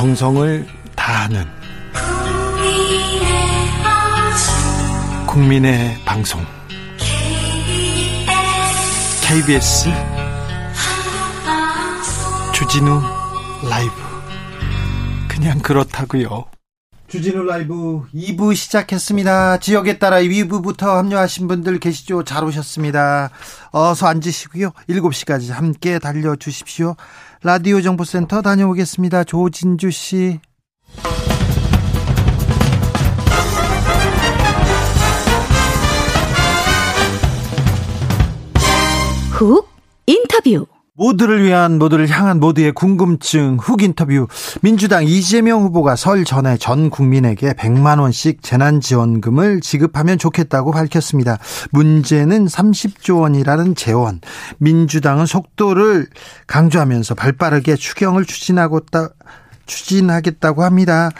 정성을 다하는 국민의 방송 KBS 주진우 라이브 그냥 그렇다고요. 주진우 라이브 2부 시작했습니다. 지역에 따라 2부부터 합류하신 분들 계시죠? 잘 오셨습니다. 어서 앉으시고요. 7시까지 함께 달려주십시오. 라디오 정보센터 다녀오겠습니다. 조진주 씨. 훅 인터뷰 모두를 위한 모두를 향한 모두의 궁금증 훅 인터뷰 민주당 이재명 후보가 설 전에 전 국민에게 100만 원씩 재난지원금을 지급하면 좋겠다고 밝혔습니다. 문제는 30조 원이라는 재원. 민주당은 속도를 강조하면서 발빠르게 추경을 추진하고 추진하겠다고 합니다.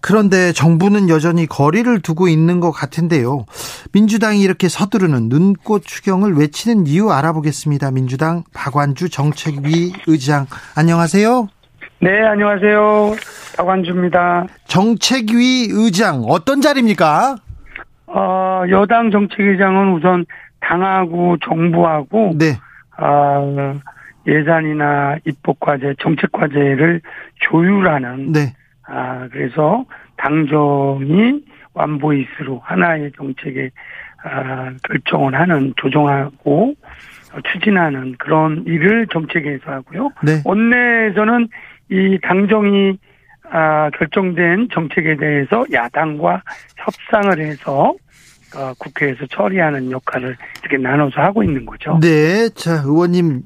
그런데 정부는 여전히 거리를 두고 있는 것 같은데요. 민주당이 이렇게 서두르는 눈꽃 추경을 외치는 이유 알아보겠습니다. 민주당 박완주 정책위 의장 안녕하세요. 네, 안녕하세요. 박완주입니다. 정책위 의장 어떤 자리입니까? 어, 여당 정책위장은 우선 당하고 정부하고 네. 어, 예산이나 입법 과제, 정책 과제를 조율하는 네. 아, 그래서 당정이 완보이스로 하나의 정책에 아, 결정을 하는 조정하고 추진하는 그런 일을 정책에서 하고요. 네. 원내에서는 이 당정이 아, 결정된 정책에 대해서 야당과 협상을 해서 어, 국회에서 처리하는 역할을 이렇게 나눠서 하고 있는 거죠. 네, 자 의원님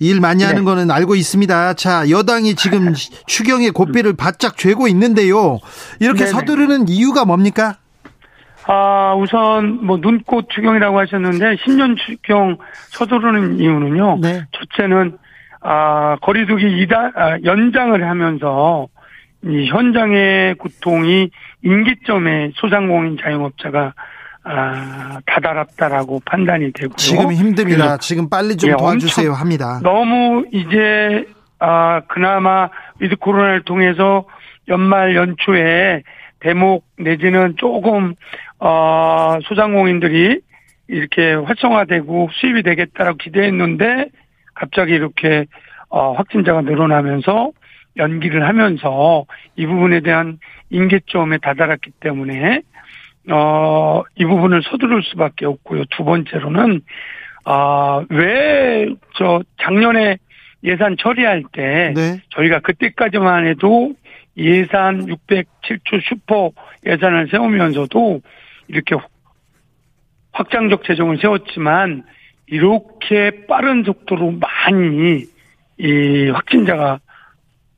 일 많이 하는 네. 거는 알고 있습니다. 자, 여당이 지금 추경의 고삐를 바짝 죄고 있는데요. 이렇게 네네. 서두르는 이유가 뭡니까? 아, 우선 뭐 눈꽃 추경이라고 하셨는데 10년 추경 서두르는 이유는요. 네. 첫째는 아, 거리두기 이다 아, 연장을 하면서 이 현장의 고통이 임계점에 소상공인 자영업자가 아, 다다랐다라고 판단이 되고요. 지금 힘듭니다. 지금 빨리 좀 예, 도와주세요 합니다. 너무 이제 아, 그나마 위드 코로나를 통해서 연말 연초에 대목 내지는 조금 어, 소상공인들이 이렇게 활성화되고 수입이 되겠다라고 기대했는데 갑자기 이렇게 어, 확진자가 늘어나면서 연기를 하면서 이 부분에 대한 인계점에 다다랐기 때문에 어, 이 부분을 서두를 수밖에 없고요. 두 번째로는, 아, 왜, 저, 작년에 예산 처리할 때, 네. 저희가 그때까지만 해도 예산 607조 슈퍼 예산을 세우면서도 이렇게 확장적 재정을 세웠지만, 이렇게 빠른 속도로 많이 이 확진자가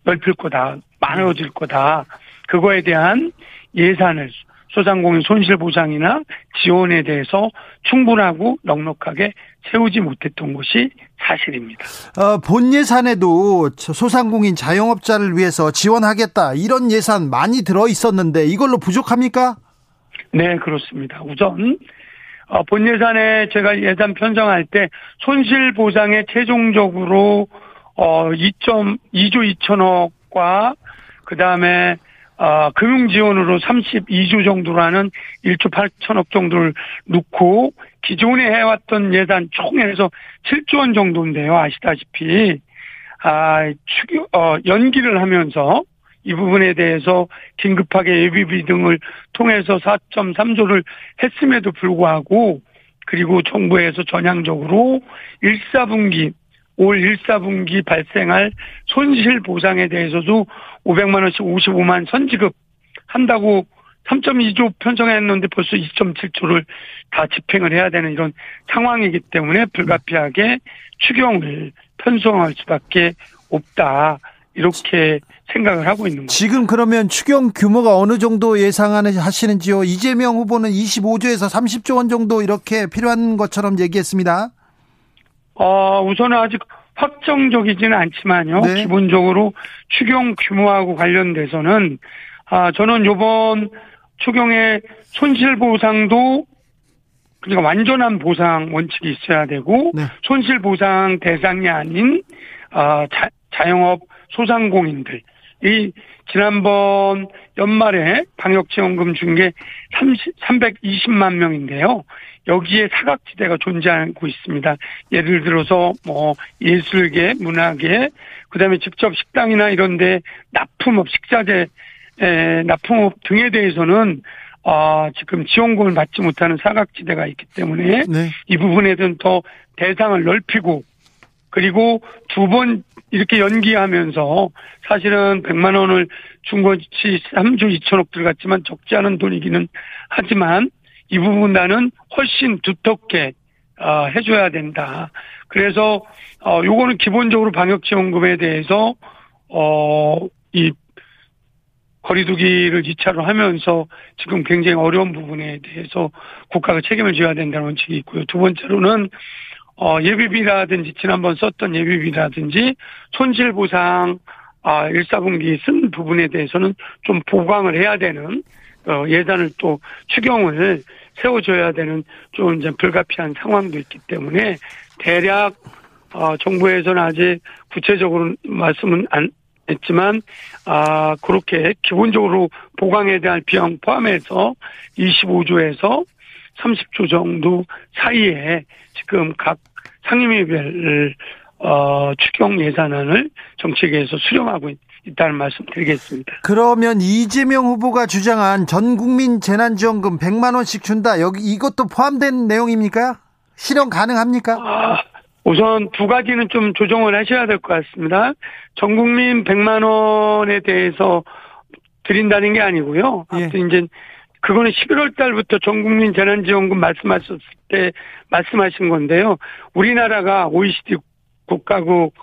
넓힐 거다, 많아질 거다. 그거에 대한 예산을 소상공인 손실보상이나 지원에 대해서 충분하고 넉넉하게 세우지 못했던 것이 사실입니다. 어, 본 예산에도 소상공인 자영업자를 위해서 지원하겠다 이런 예산 많이 들어 있었는데 이걸로 부족합니까? 네 그렇습니다. 우선 어, 본 예산에 제가 예산 편성할 때 손실 보상에 최종적으로 어, 2.2조 2천억과 그 다음에 어, 금융 지원으로 32조 정도라는 1조 8천억 정도를 넣고 기존에 해왔던 예산 총해서 7조 원 정도인데요. 아시다시피 아, 추 어, 연기를 하면서 이 부분에 대해서 긴급하게 예비비 등을 통해서 4.3조를 했음에도 불구하고 그리고 정부에서 전향적으로 1, 4분기 올 1, 4분기 발생할 손실 보상에 대해서도 500만 원씩 55만 선 지급 한다고 3.2조 편성했는데 벌써 2.7조를 다 집행을 해야 되는 이런 상황이기 때문에 불가피하게 추경을 편성할 수밖에 없다. 이렇게 생각을 하고 있는 거죠. 지금 그러면 추경 규모가 어느 정도 예상하시는지요? 이재명 후보는 25조에서 30조 원 정도 이렇게 필요한 것처럼 얘기했습니다. 어, 우선은 아직 확정적이지는 않지만요. 네. 기본적으로 추경 규모하고 관련돼서는 아, 저는 요번 추경의 손실 보상도 그러니까 완전한 보상 원칙이 있어야 되고 네. 손실 보상 대상이 아닌 아, 자, 자영업 소상공인들 이 지난번 연말에 방역지원금 준 게 320만 명인데요. 여기에 사각지대가 존재하고 있습니다. 예를 들어서 뭐 예술계, 문화계, 그다음에 직접 식당이나 이런데 납품업, 식자재 에, 납품업 등에 대해서는 어, 지금 지원금을 받지 못하는 사각지대가 있기 때문에 네. 이 부분에 대한 더 대상을 넓히고 그리고 두 번 이렇게 연기하면서 사실은 100만 원을 준 것이 3조 2천억 들어갔지만 적지 않은 돈이기는 하지만 이 부분 나는 훨씬 두텁게 어, 해줘야 된다. 그래서 어, 요거는 기본적으로 방역지원금에 대해서 어, 이 거리두기를 2차로 하면서 지금 굉장히 어려운 부분에 대해서 국가가 책임을 져야 된다는 원칙이 있고요. 두 번째로는 어, 예비비라든지 지난번 썼던 예비비라든지 손실보상 아, 1, 4분기 쓴 부분에 대해서는 좀 보강을 해야 되는 어, 예산을 또 추경을 세워줘야 되는 좀 이제 불가피한 상황도 있기 때문에 대략 어, 정부에서는 아직 구체적으로 말씀은 안 했지만 아 그렇게 기본적으로 보강에 대한 비용 포함해서 25조에서 30조 정도 사이에 지금 각 상임위별 어, 추경 예산안을 정책에서 수령하고 있, 있다는 말씀 드리겠습니다. 그러면 이재명 후보가 주장한 전 국민 재난지원금 100만 원씩 준다. 여기 이것도 포함된 내용입니까? 실현 가능합니까? 아, 우선 두 가지는 좀 조정을 하셔야 될 것 같습니다. 전 국민 100만 원에 대해서 드린다는 게 아니고요. 예. 아무튼 이제 그거는 11월 달부터 전 국민 재난지원금 말씀하셨을 때 말씀하신 건데요. 우리나라가 OECD 국가국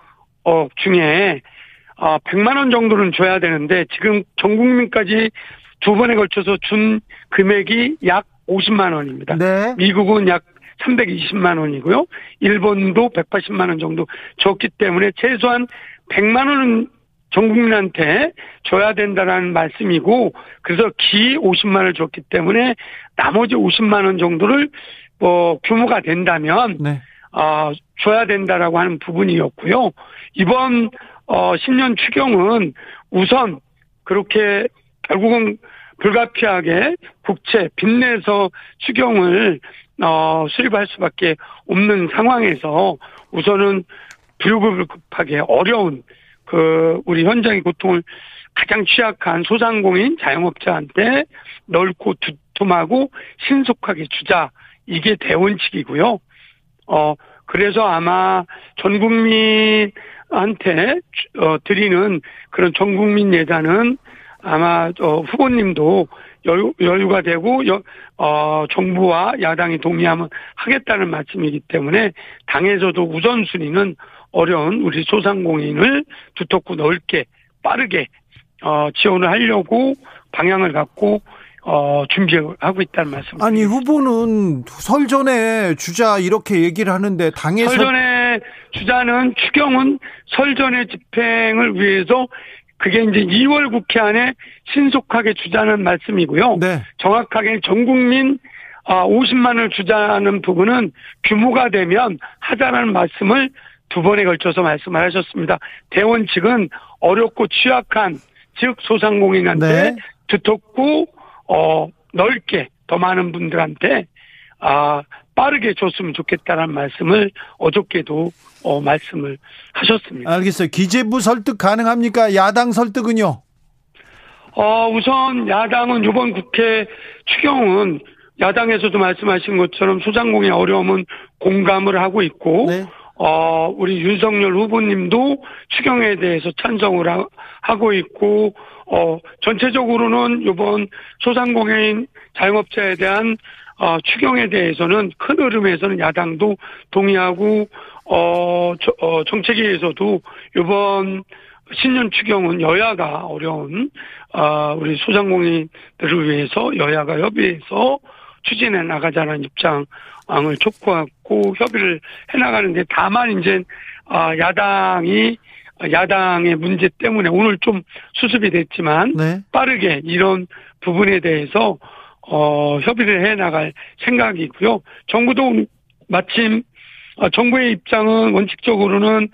어 중에 어 100만 원 정도는 줘야 되는데 지금 전 국민까지 두 번에 걸쳐서 준 금액이 약 50만 원입니다. 네. 미국은 약 320만 원이고요. 일본도 180만 원 정도 줬기 때문에 최소한 100만 원은 전 국민한테 줘야 된다라는 말씀이고 그래서 기 50만 원을 줬기 때문에 나머지 50만 원 정도를 뭐 규모가 된다면 네. 어, 줘야 된다라고 하는 부분이었고요. 이번 어, 신년 추경은 우선 그렇게 결국은 불가피하게 국채 빚내서 추경을 어, 수립할 수밖에 없는 상황에서 우선은 비교급하게 어려운 그 우리 현장의 고통을 가장 취약한 소상공인 자영업자한테 넓고 두툼하고 신속하게 주자 이게 대원칙이고요. 어 그래서 아마 전 국민 한테 어, 드리는 그런 전 국민 예산은 아마 어, 후보님도 여유, 여유가 되고 여, 어, 정부와 야당이 동의하면 하겠다는 말씀이기 때문에 당에서도 우선순위는 어려운 우리 소상공인을 두텁고 넓게 빠르게 어, 지원을 하려고 방향을 갖고 어, 준비하고 있다는 말씀. 아니, 후보는 설 전에 주자 이렇게 얘기를 하는데 당에서. 설 전에 주자는 추경은 설 전에 집행을 위해서 그게 이제 2월 국회 안에 신속하게 주자는 말씀이고요. 네. 정확하게 전 국민 50만 아, 주자는 부분은 규모가 되면 하자라는 말씀을 두 번에 걸쳐서 말씀을 하셨습니다. 대원 측은 어렵고 취약한 즉 소상공인한테 네. 두텁고 어 넓게 더 많은 분들한테 아 빠르게 줬으면 좋겠다는 말씀을 어저께도 어 말씀을 하셨습니다. 알겠어요. 기재부 설득 가능합니까? 야당 설득은요? 어 우선 야당은 이번 국회 추경은 야당에서도 말씀하신 것처럼 소상공인의 어려움은 공감을 하고 있고 네. 어, 우리 윤석열 후보님도 추경에 대해서 찬성을 하, 고 있고, 어, 전체적으로는 이번 소상공인 자영업자에 대한 어, 추경에 대해서는 큰 흐름에서는 야당도 동의하고, 어, 저, 어 정책위에서도 이번 신년 추경은 여야가 어려운, 어, 우리 소상공인들을 위해서 여야가 협의해서 추진해 나가자는 입장을 촉구하고 협의를 해 나가는데 다만 이제 아, 야당이 야당의 문제 때문에 오늘 좀 수습이 됐지만 네. 빠르게 이런 부분에 대해서 어 협의를 해 나갈 생각이고요. 정부도 마침 어, 정부의 입장은 원칙적으로는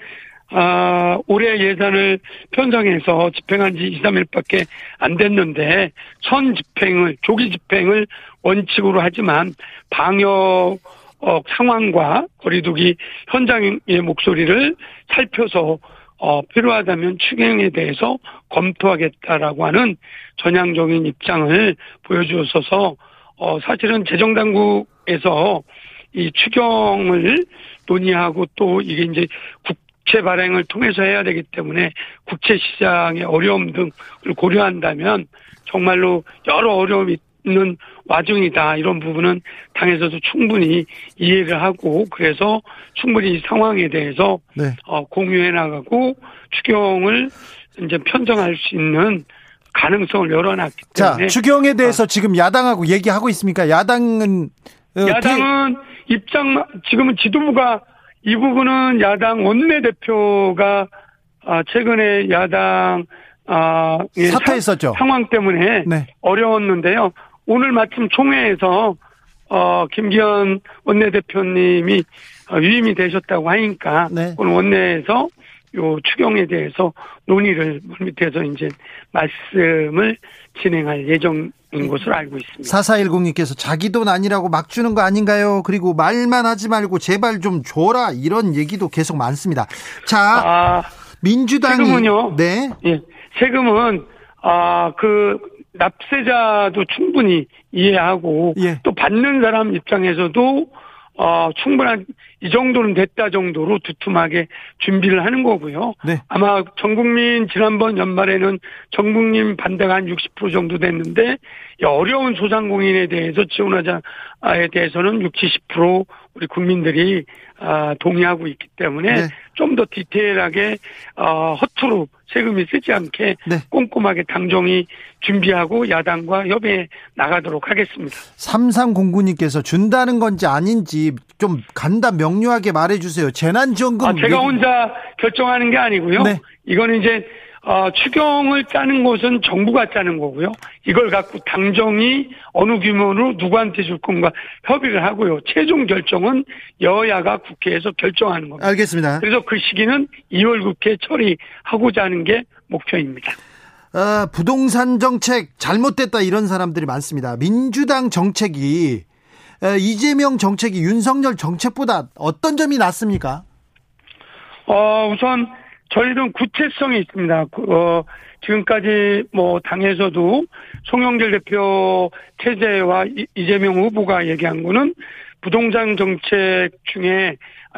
아, 올해 예산을 편성해서 집행한 지 2, 3일밖에 안 됐는데 선 집행을 조기 집행을 원칙으로 하지만 방역 어, 상황과 거리두기 현장의 목소리를 살펴서 어, 필요하다면 추경에 대해서 검토하겠다라고 하는 전향적인 입장을 보여주었어서 어, 사실은 재정당국에서 이 추경을 논의하고 또 이게 이제 국채 발행을 통해서 해야 되기 때문에 국채 시장의 어려움 등을 고려한다면 정말로 여러 어려움이 있는 와중이다 이런 부분은 당에서도 충분히 이해를 하고 그래서 충분히 이 상황에 대해서 네. 어, 공유해 나가고 추경을 이제 편성할 수 있는 가능성을 열어놨기 때문에 자 추경에 대해서 아. 지금 야당하고 얘기하고 있습니까? 야당은 어, 야당은 태... 입장 지금은 지도부가 이 부분은 야당 원내대표가 아, 최근에 야당 아, 사퇴했었죠. 상황 때문에 네. 어려웠는데요. 오늘 마침 총회에서 어, 김기현 원내대표님이 어, 위임이 되셨다고 하니까 네. 오늘 원내에서 요 추경에 대해서 논의를 밑에서 이제 말씀을 진행할 예정인 것으로 알고 있습니다. 4410님께서 자기 돈 아니라고 막 주는 거 아닌가요? 그리고 말만 하지 말고 제발 좀 줘라 이런 얘기도 계속 많습니다. 자, 아, 민주당이 세금은요. 네. 예. 세금은 아 그 납세자도 충분히 이해하고 예. 또 받는 사람 입장에서도 어, 충분한 이 정도는 됐다 정도로 두툼하게 준비를 하는 거고요. 네. 아마 전 국민 지난번 연말에는 전 국민 반대가 한 60% 정도 됐는데 어려운 소상공인에 대해서 지원하자에 대해서는 60, 70% 우리 국민들이 아, 동의하고 있기 때문에 네. 좀더 디테일하게 어, 허투루 세금이 쓰지 않게 네. 꼼꼼하게 당정이 준비하고 야당과 협의해 나가도록 하겠습니다. 삼삼공구님께서 준다는 건지 아닌지 좀 간단 명료하게 말해주세요. 재난지원금 아, 제가 혼자 결정하는 게 아니고요. 네. 이거는 이제 어, 추경을 짜는 것은 정부가 짜는 거고요. 이걸 갖고 당정이 어느 규모로 누구한테 줄 건가 협의를 하고요. 최종 결정은 여야가 국회에서 결정하는 겁니다. 알겠습니다. 그래서 그 시기는 2월 국회 처리하고자 하는 게 목표입니다. 어, 부동산 정책 잘못됐다 이런 사람들이 많습니다. 민주당 정책이 어, 이재명 정책이 윤석열 정책보다 어떤 점이 낫습니까? 어, 우선 저희는 구체성이 있습니다. 어, 지금까지 뭐 당에서도 송영길 대표 체제와 이재명 후보가 얘기한 거는 부동산 정책 중에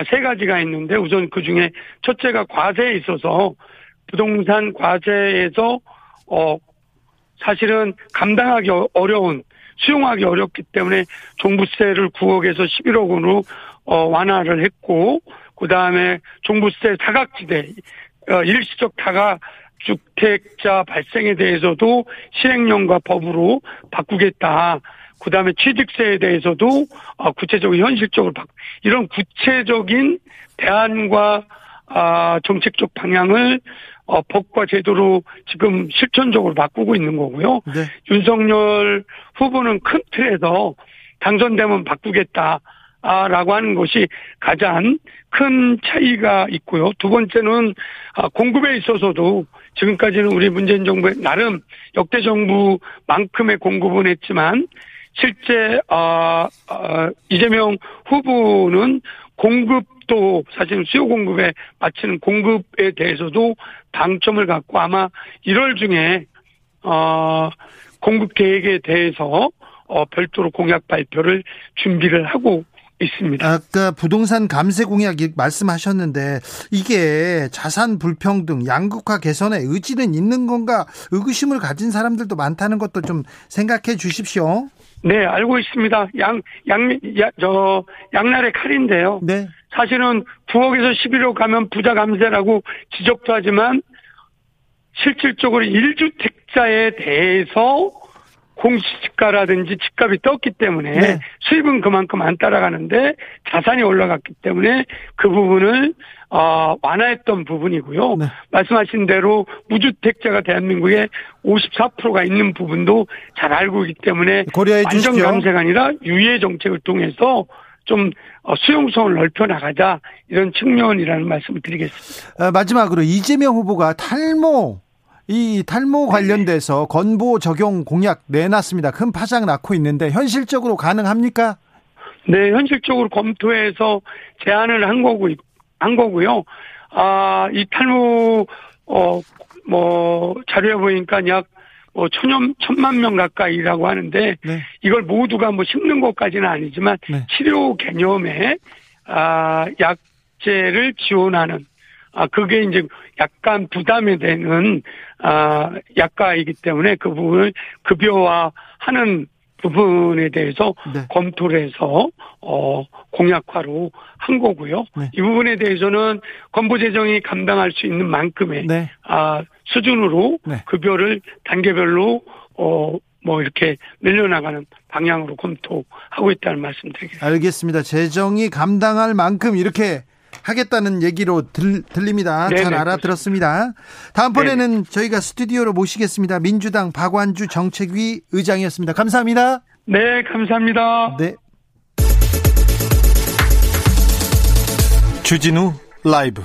세 가지가 있는데 우선 그 중에 첫째가 과세에 있어서 부동산 과세에서 어 사실은 감당하기 어, 어려운 수용하기 어렵기 때문에 종부세를 9억에서 11억 원으로 어 완화를 했고 그 다음에 종부세 사각지대 어, 일시적 다가 주택자 발생에 대해서도 시행령과 법으로 바꾸겠다. 그 다음에 취득세에 대해서도 어, 구체적으로 현실적으로 바꾸 이런 구체적인 대안과 아, 정책적 방향을 어, 법과 제도로 지금 실천적으로 바꾸고 있는 거고요. 네. 윤석열 후보는 큰 틀에서 당선되면 바꾸겠다. 아, 라고 하는 것이 가장 큰 차이가 있고요. 두 번째는 아, 공급에 있어서도 지금까지는 우리 문재인 정부의 나름 역대 정부만큼의 공급은 했지만 실제 아, 아 이재명 후보는 공급도 사실 수요 공급에 맞추는 공급에 대해서도 방점을 갖고 아마 1월 중에 어 공급 계획에 대해서 어 별도로 공약 발표를 준비를 하고 있습니다. 아까 부동산 감세 공약 말씀하셨는데 이게 자산 불평등, 양극화 개선에 의지는 있는 건가 의구심을 가진 사람들도 많다는 것도 좀 생각해 주십시오. 네, 알고 있습니다. 양, 양, 야, 저, 양날의 칼인데요. 네. 사실은 9억에서 11억 가면 부자 감세라고 지적도 하지만 실질적으로 1주택자에 대해서 공시지가라든지 집값이 떴기 때문에 네. 수입은 그만큼 안 따라가는데 자산이 올라갔기 때문에 그 부분을 어, 완화했던 부분이고요. 네. 말씀하신 대로 무주택자가 대한민국에 54%가 있는 부분도 잘 알고 있기 때문에 주십시오. 감세가 아니라 유예 정책을 통해서 좀 어, 수용성을 넓혀 나가자 이런 측면이라는 말씀을 드리겠습니다. 아, 마지막으로 이재명 후보가 탈모 이 탈모 관련돼서 건보 적용 공약 내놨습니다. 큰 파장 낳고 있는데 현실적으로 가능합니까? 네, 현실적으로 검토해서 제안을 한 거고 한 거고요. 아, 이 탈모 어 뭐 자료에 보니까 약 뭐 천여 천만 명 가까이라고 하는데 네. 이걸 모두가 뭐 심는 것까지는 아니지만 네. 치료 개념에 아 약제를 지원하는 아 그게 이제 약간 부담이 되는 아 약가이기 때문에 그 부분을 급여화 하는 부분에 대해서 네. 검토를 해서 어 공약화로 한 거고요. 네. 이 부분에 대해서는 건보 재정이 감당할 수 있는 만큼의 네. 아 수준으로 네. 급여를 단계별로 어 뭐 이렇게 늘려나가는 방향으로 검토하고 있다는 말씀드리겠습니다. 알겠습니다. 재정이 감당할 만큼 이렇게 하겠다는 얘기로 들, 들립니다. 네네, 잘 알아들었습니다. 다음번에는 네 저희가 스튜디오로 모시겠습니다. 민주당 박완주 정책위 의장이었습니다. 감사합니다. 네, 감사합니다. 네. 주진우 라이브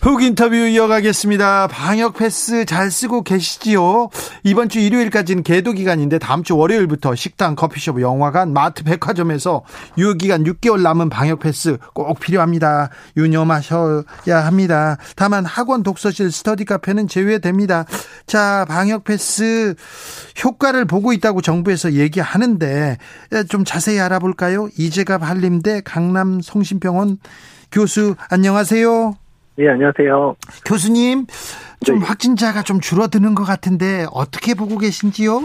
훅 인터뷰 이어가겠습니다. 방역 패스 잘 쓰고 계시지요? 이번 주 일요일까지는 계도 기간인데 다음 주 월요일부터 식당, 커피숍, 영화관, 마트, 백화점에서 유효기간 6개월 남은 방역 패스 꼭 필요합니다. 유념하셔야 합니다. 다만 학원, 독서실, 스터디 카페는 제외됩니다. 자, 방역 패스 효과를 보고 있다고 정부에서 얘기하는데 좀 자세히 알아볼까요? 이재갑 한림대 강남 성심병원 교수 안녕하세요. 예, 안녕하세요. 교수님, 좀 네. 확진자가 좀 줄어드는 것 같은데 어떻게 보고 계신지요?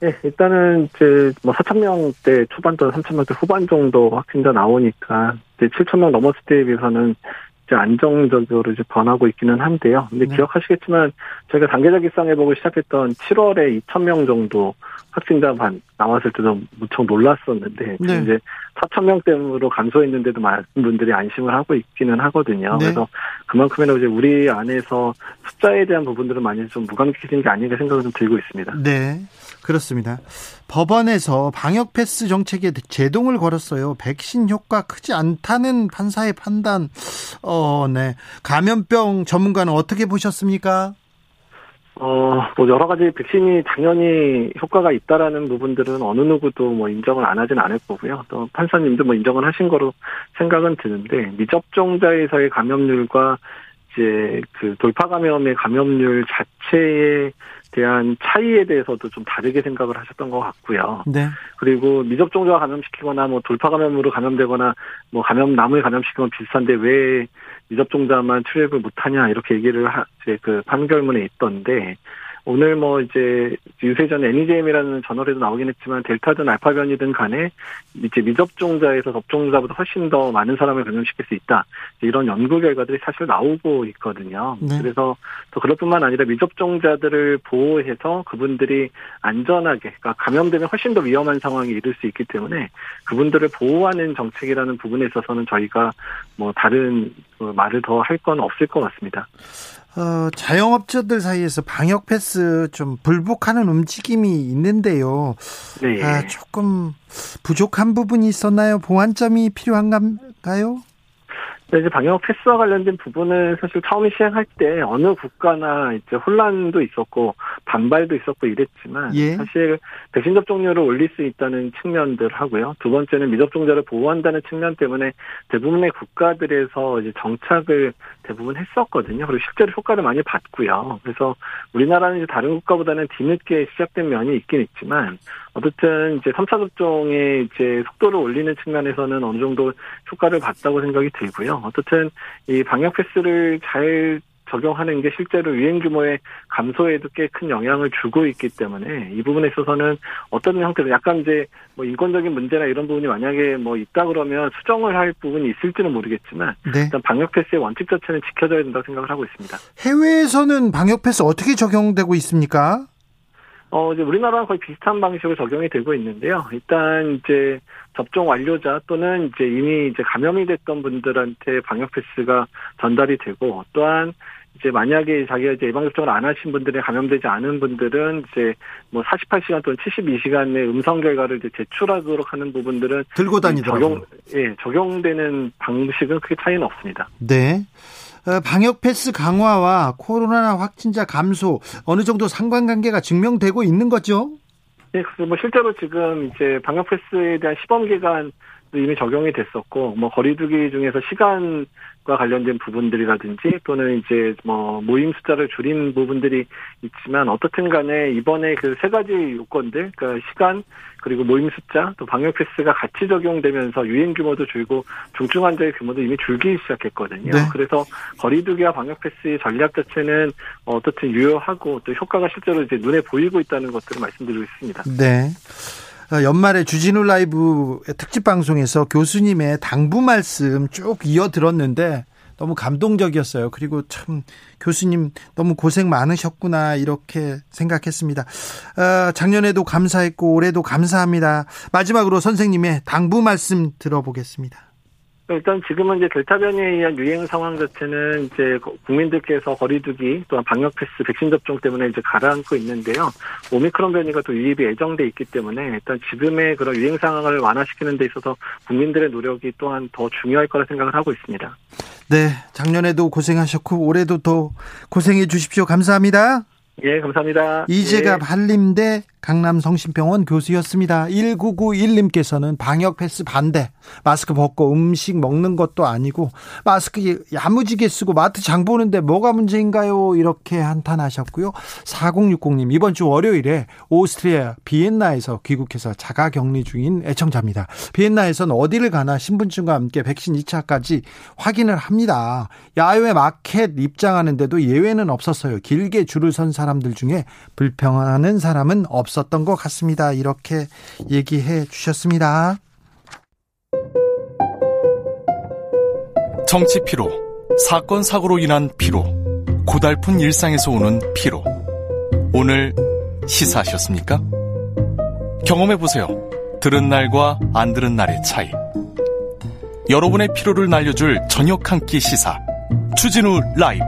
네, 일단은 이제 뭐 4천 명대 초반 또 3천 명대 후반 정도 확진자 나오니까 이제 7천 명 넘었을 때에 비해서는 이제 안정적으로 이제 변하고 있기는 한데요. 근데 네. 기억하시겠지만 저희가 단계적 일상 회복을 시작했던 7월에 2천 명 정도 확진자 반 나왔을 때도 무척 놀랐었는데 네. 이제 4천 명대로 감소했는데도 많은 분들이 안심을 하고 있기는 하거든요. 네. 그래서 그만큼이나 이제 우리 안에서 숫자에 대한 부분들은 많이 좀 무감각해진 게 아닌가 생각을 좀 들고 있습니다. 네. 그렇습니다. 법원에서 방역 패스 정책에 제동을 걸었어요. 백신 효과 크지 않다는 판사의 판단. 어, 네. 감염병 전문가는 어떻게 보셨습니까? 어, 뭐 여러 가지 백신이 당연히 효과가 있다라는 부분들은 어느 누구도 뭐 인정을 안 하진 않을 거고요. 또 판사님도 뭐 인정을 하신 거로 생각은 드는데 미접종자에서의 감염률과 이제 그 돌파 감염의 감염률 자체에 대한 차이에 대해서도 좀 다르게 생각을 하셨던 것 같고요. 네. 그리고 미접종자가 감염시키거나 뭐 돌파 감염으로 감염되거나 뭐 감염 남을 감염시키면 비슷한데 왜 미접종자만 출입을 못하냐 이렇게 얘기를 하, 이제 그 판결문에 있던데 오늘 뭐 이제 유세전 애니제임이라는 저널에도 나오긴 했지만 델타든 알파 변이든 간에 이제 미접종자에서 접종자보다 훨씬 더 많은 사람을 감염시킬 수 있다 이런 연구 결과들이 사실 나오고 있거든요. 네. 그래서 또 그럴 뿐만 아니라 미접종자들을 보호해서 그분들이 안전하게 그러니까 감염되면 훨씬 더 위험한 상황에 이를 수 있기 때문에 그분들을 보호하는 정책이라는 부분에 있어서는 저희가 뭐 다른 그 말을 더 할 건 없을 것 같습니다. 어, 자영업자들 사이에서 방역 패스 좀 불복하는 움직임이 있는데요. 네. 아, 조금 부족한 부분이 있었나요? 보완점이 필요한가요? 네, 이제 방역 패스와 관련된 부분은 사실 처음에 시행할 때 어느 국가나 이제 혼란도 있었고 반발도 있었고 이랬지만 예. 사실 백신 접종률을 올릴 수 있다는 측면들 하고요. 두 번째는 미접종자를 보호한다는 측면 때문에 대부분의 국가들에서 이제 정착을 대부분 했었거든요. 그리고 실제로 효과를 많이 봤고요. 그래서 우리나라는 이제 다른 국가보다는 뒤늦게 시작된 면이 있긴 있지만 어쨌든 이제 3차 접종의 이제 속도를 올리는 측면에서는 어느 정도 효과를 봤다고 생각이 들고요. 어쨌든 이 방역 패스를 잘 적용하는 게 실제로 유행 규모의 감소에도 꽤 큰 영향을 주고 있기 때문에 이 부분에 있어서는 어떤 형태로 약간 이제 뭐 인권적인 문제나 이런 부분이 만약에 뭐 있다 그러면 수정을 할 부분이 있을지는 모르겠지만 네. 일단 방역 패스의 원칙 자체는 지켜져야 된다고 생각을 하고 있습니다. 해외에서는 방역 패스 어떻게 적용되고 있습니까? 어, 이제 우리나라랑 거의 비슷한 방식으로 적용이 되고 있는데요. 일단 이제 접종 완료자 또는 이제 이미 이제 감염이 됐던 분들한테 방역 패스가 전달이 되고 또한 이제 만약에 자기가 이제 예방접종을 안 하신 분들이 감염되지 않은 분들은 이제 뭐 48시간 또는 72시간 내 음성 결과를 이제 제출하도록 하는 부분들은 들고 다니더라고요. 적용, 예, 적용되는 방식은 크게 차이는 없습니다. 네. 어, 방역 패스 강화와 코로나 확진자 감소 어느 정도 상관관계가 증명되고 있는 거죠? 네, 그래서 뭐 실제로 지금 이제 방역 패스에 대한 시범 기간 이미 적용이 됐었고 뭐 거리두기 중에서 시간과 관련된 부분들이라든지 또는 이제 뭐 모임 숫자를 줄인 부분들이 있지만 어떻든 간에 이번에 그 세 가지 요건들 그러니까 시간 그리고 모임 숫자 또 방역 패스가 같이 적용되면서 유행 규모도 줄고 중증 환자의 규모도 이미 줄기 시작했거든요. 네. 그래서 거리두기와 방역 패스의 전략 자체는 어떻든 유효하고 또 효과가 실제로 이제 눈에 보이고 있다는 것들을 말씀드리고 있습니다. 네. 어, 연말에 주진우 라이브 특집 방송에서 교수님의 당부 말씀 쭉 이어 들었는데 너무 감동적이었어요. 그리고 참 교수님 너무 고생 많으셨구나 이렇게 생각했습니다. 어, 작년에도 감사했고 올해도 감사합니다. 마지막으로 선생님의 당부 말씀 들어보겠습니다. 일단 지금은 이제 델타 변이에 의한 유행 상황 자체는 이제 국민들께서 거리두기 또한 방역 패스 백신 접종 때문에 이제 가라앉고 있는데요. 오미크론 변이가 또 유입이 예정돼 있기 때문에 일단 지금의 그런 유행 상황을 완화시키는 데 있어서 국민들의 노력이 또한 더 중요할 거라 생각을 하고 있습니다. 네, 작년에도 고생하셨고 올해도 더 고생해 주십시오. 감사합니다. 예, 감사합니다. 이재갑 예. 한림대 강남 성심병원 교수였습니다. 1991님께서는 방역 패스 반대. 마스크 벗고 음식 먹는 것도 아니고 마스크 야무지게 쓰고 마트 장 보는데 뭐가 문제인가요? 이렇게 한탄하셨고요. 4060님 이번 주 월요일에 오스트리아 비엔나에서 귀국해서 자가 격리 중인 애청자입니다. 비엔나에선 어디를 가나 신분증과 함께 백신 2차까지 확인을 합니다. 야외 마켓 입장하는데도 예외는 없었어요. 길게 줄을 선 사람들 중에 불평하는 사람은 없었던 것 같습니다. 이렇게 얘기해 주셨습니다. 정치 피로, 사건 사고로 인한 피로, 고달픈 일상에서 오는 피로. 오늘 시사하셨습니까? 경험해 보세요. 들은 날과 안 들은 날의 차이. 여러분의 피로를 날려줄 저녁 한 끼 시사. 추진우 라이브.